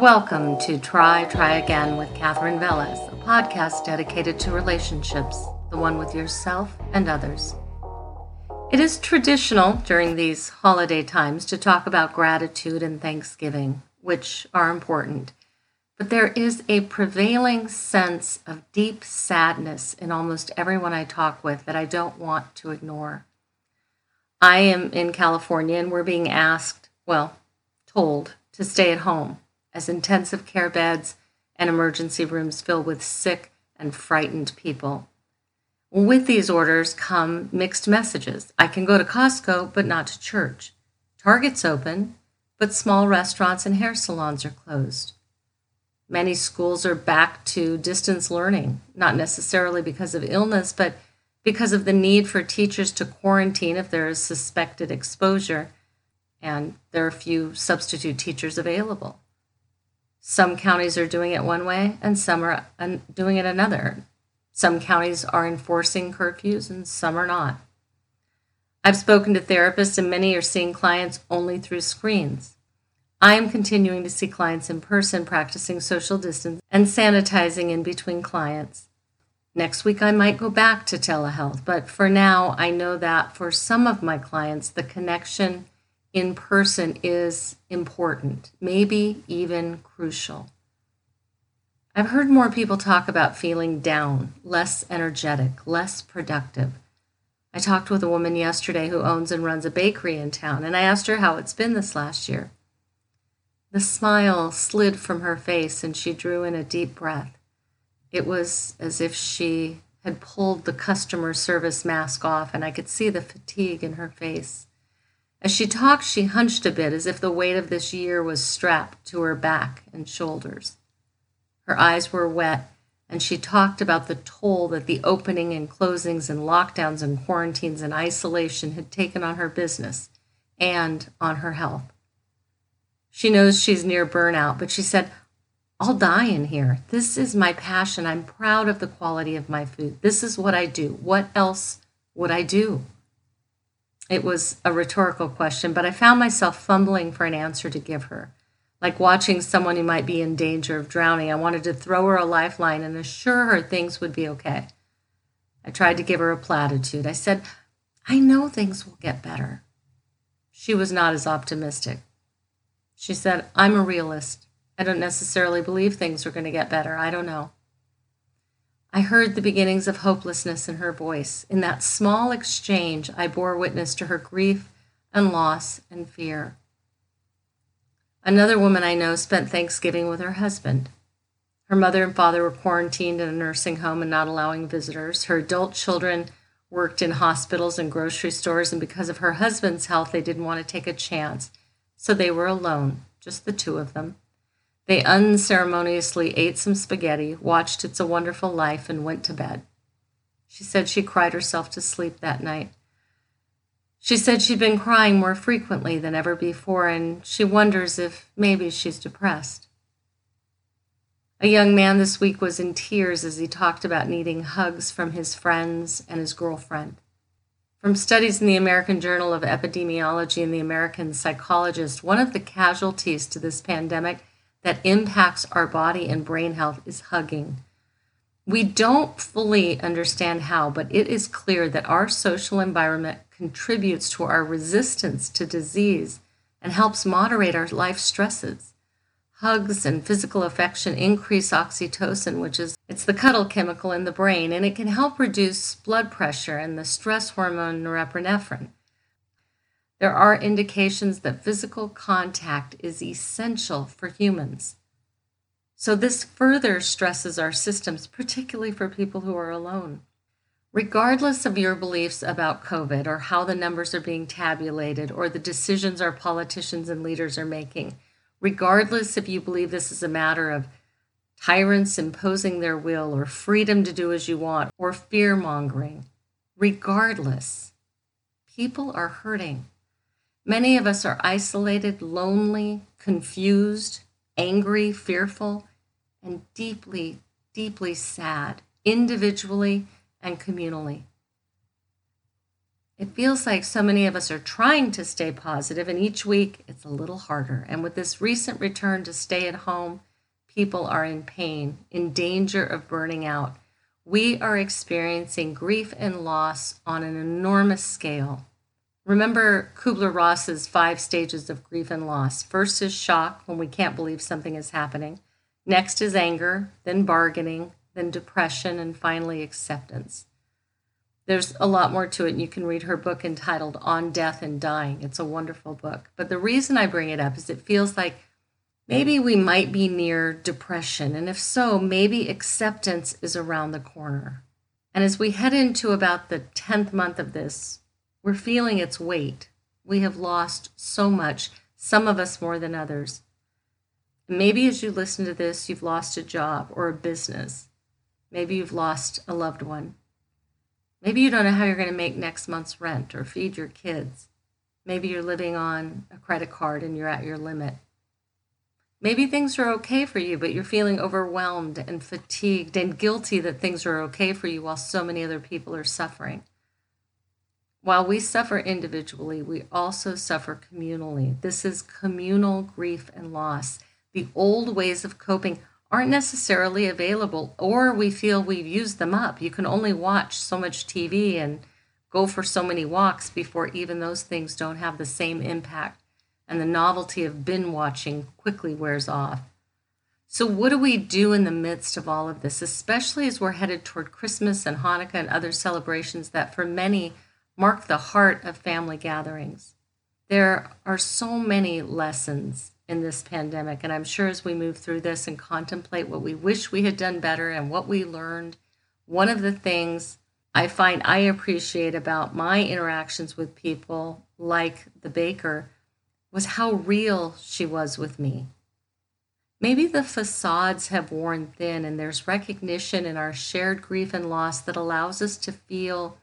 Welcome to Try, Try Again with Catherine Velez, a podcast dedicated to relationships, the one with yourself and others. It is traditional during these holiday times to talk about gratitude and thanksgiving, which are important. But there is a prevailing sense of deep sadness in almost everyone I talk with that I don't want to ignore. I am in California and we're being asked, well, told, to stay at home as intensive care beds and emergency rooms fill with sick and frightened people. With these orders come mixed messages. I can go to Costco, but not to church. Target's open, but small restaurants and hair salons are closed. Many schools are back to distance learning, not necessarily because of illness, but because of the need for teachers to quarantine if there is suspected exposure, and there are few substitute teachers available. Some counties are doing it one way, and some are doing it another. Some counties are enforcing curfews, and some are not. I've spoken to therapists, and many are seeing clients only through screens. I am continuing to see clients in person, practicing social distance and sanitizing in between clients. Next week, I might go back to telehealth, but for now, I know that for some of my clients, the connection in person is important, maybe even crucial. I've heard more people talk about feeling down, less energetic, less productive. I talked with a woman yesterday who owns and runs a bakery in town, and I asked her how it's been this last year. The smile slid from her face and she drew in a deep breath. It was as if she had pulled the customer service mask off, and I could see the fatigue in her face. As she talked, she hunched a bit as if the weight of this year was strapped to her back and shoulders. Her eyes were wet, and she talked about the toll that the opening and closings and lockdowns and quarantines and isolation had taken on her business and on her health. She knows she's near burnout, but she said, I'll die in here. This is my passion. I'm proud of the quality of my food. This is what I do. What else would I do? It was a rhetorical question, but I found myself fumbling for an answer to give her. Like watching someone who might be in danger of drowning, I wanted to throw her a lifeline and assure her things would be okay. I tried to give her a platitude. I said, I know things will get better. She was not as optimistic. She said, I'm a realist. I don't necessarily believe things are going to get better. I don't know. I heard the beginnings of hopelessness in her voice. In that small exchange, I bore witness to her grief and loss and fear. Another woman I know spent Thanksgiving with her husband. Her mother and father were quarantined in a nursing home and not allowing visitors. Her adult children worked in hospitals and grocery stores, and because of her husband's health, they didn't want to take a chance so they were alone, just the two of them. They unceremoniously ate some spaghetti, watched It's a Wonderful Life, and went to bed. She said she cried herself to sleep that night. She said she'd been crying more frequently than ever before, and she wonders if maybe she's depressed. A young man this week was in tears as he talked about needing hugs from his friends and his girlfriend. From studies in the American Journal of Epidemiology and the American Psychologist, one of the casualties to this pandemic that impacts our body and brain health is hugging. We don't fully understand how, but it is clear that our social environment contributes to our resistance to disease and helps moderate our life stresses. Hugs and physical affection increase oxytocin, which is it's the cuddle chemical in the brain, and it can help reduce blood pressure and the stress hormone norepinephrine. There are indications that physical contact is essential for humans. So, this further stresses our systems, particularly for people who are alone. Regardless of your beliefs about COVID or how the numbers are being tabulated or the decisions our politicians and leaders are making, regardless if you believe this is a matter of tyrants imposing their will or freedom to do as you want or fear mongering, regardless, people are hurting. Many of us are isolated, lonely, confused, angry, fearful, and deeply, deeply sad, individually and communally. It feels like so many of us are trying to stay positive, and each week it's a little harder. And with this recent return to stay at home, people are in pain, in danger of burning out. We are experiencing grief and loss on an enormous scale. Remember Kubler Ross's five stages of grief and loss. First is shock, when we can't believe something is happening. Next is anger, then bargaining, then depression, and finally acceptance. There's a lot more to it, and you can read her book entitled On Death and Dying. It's a wonderful book. But the reason I bring it up is it feels like maybe we might be near depression. And if so, maybe acceptance is around the corner. And as we head into about the 10th month of this, we're feeling its weight. We have lost so much, some of us more than others. Maybe as you listen to this, you've lost a job or a business. Maybe you've lost a loved one. Maybe you don't know how you're going to make next month's rent or feed your kids. Maybe you're living on a credit card and you're at your limit. Maybe things are okay for you, but you're feeling overwhelmed and fatigued and guilty that things are okay for you while so many other people are suffering. While we suffer individually, we also suffer communally. This is communal grief and loss. The old ways of coping aren't necessarily available or we feel we've used them up. You can only watch so much TV and go for so many walks before even those things don't have the same impact and the novelty of binge watching quickly wears off. So, what do we do in the midst of all of this, especially as we're headed toward Christmas and Hanukkah and other celebrations that for many mark the heart of family gatherings? There are so many lessons in this pandemic. And I'm sure as we move through this and contemplate what we wish we had done better and what we learned, one of the things I find I appreciate about my interactions with people like the baker was how real she was with me. Maybe the facades have worn thin, and there's recognition in our shared grief and loss that allows us to feel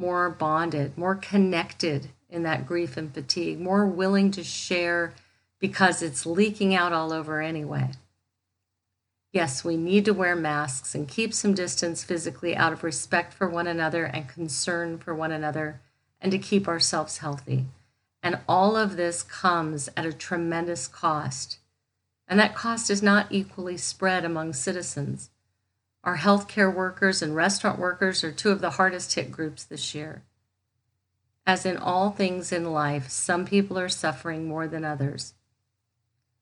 more bonded, more connected in that grief and fatigue, more willing to share because it's leaking out all over anyway. Yes, we need to wear masks and keep some distance physically out of respect for one another and concern for one another and to keep ourselves healthy. And all of this comes at a tremendous cost. And that cost is not equally spread among citizens. Our healthcare workers and restaurant workers are two of the hardest hit groups this year. As in all things in life, some people are suffering more than others.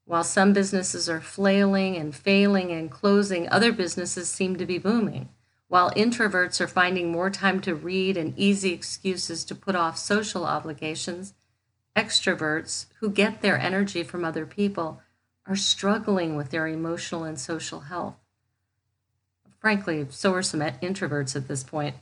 While some businesses are flailing and failing and closing, other businesses seem to be booming. While introverts are finding more time to read and easy excuses to put off social obligations, extroverts who get their energy from other people are struggling with their emotional and social health. Frankly, so are some introverts at this point.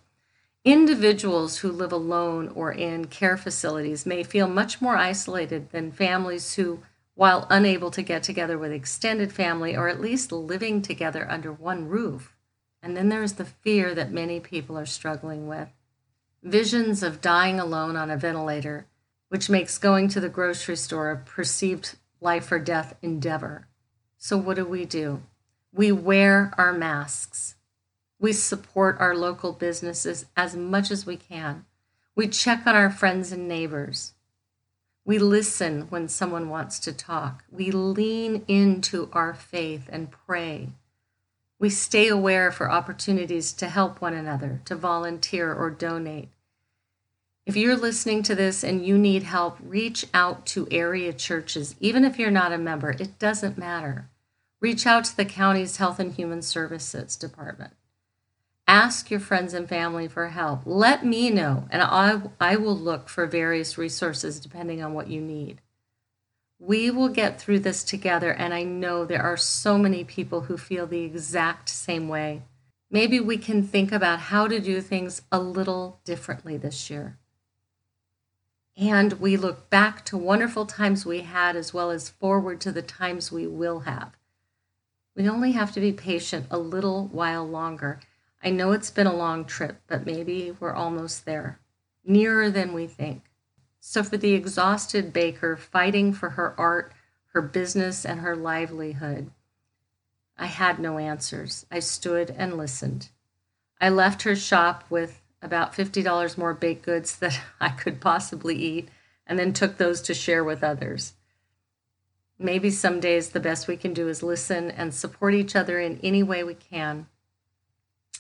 Individuals who live alone or in care facilities may feel much more isolated than families who while unable to get together with extended family or at least living together under one roof. And then there's the fear that many people are struggling with visions of dying alone on a ventilator, which makes going to the grocery store a perceived life or death endeavor. So, what do we do? We wear our masks. We support our local businesses as much as we can. We check on our friends and neighbors. We listen when someone wants to talk. We lean into our faith and pray. We stay aware for opportunities to help one another, to volunteer or donate. If you're listening to this and you need help, reach out to area churches. Even if you're not a member, it doesn't matter. Reach out to the county's Health and Human Services Department. Ask your friends and family for help. Let me know, and I, I will look for various resources depending on what you need. We will get through this together, and I know there are so many people who feel the exact same way. Maybe we can think about how to do things a little differently this year. And we look back to wonderful times we had as well as forward to the times we will have. We only have to be patient a little while longer I know it's been a long trip, but maybe we're almost there, nearer than we think. So, for the exhausted baker fighting for her art, her business, and her livelihood, I had no answers. I stood and listened. I left her shop with about $50 more baked goods that I could possibly eat and then took those to share with others. Maybe some days the best we can do is listen and support each other in any way we can.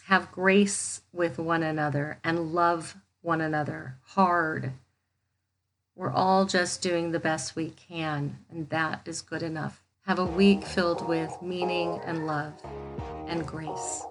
Have grace with one another and love one another hard. We're all just doing the best we can, and that is good enough. Have a week filled with meaning and love and grace.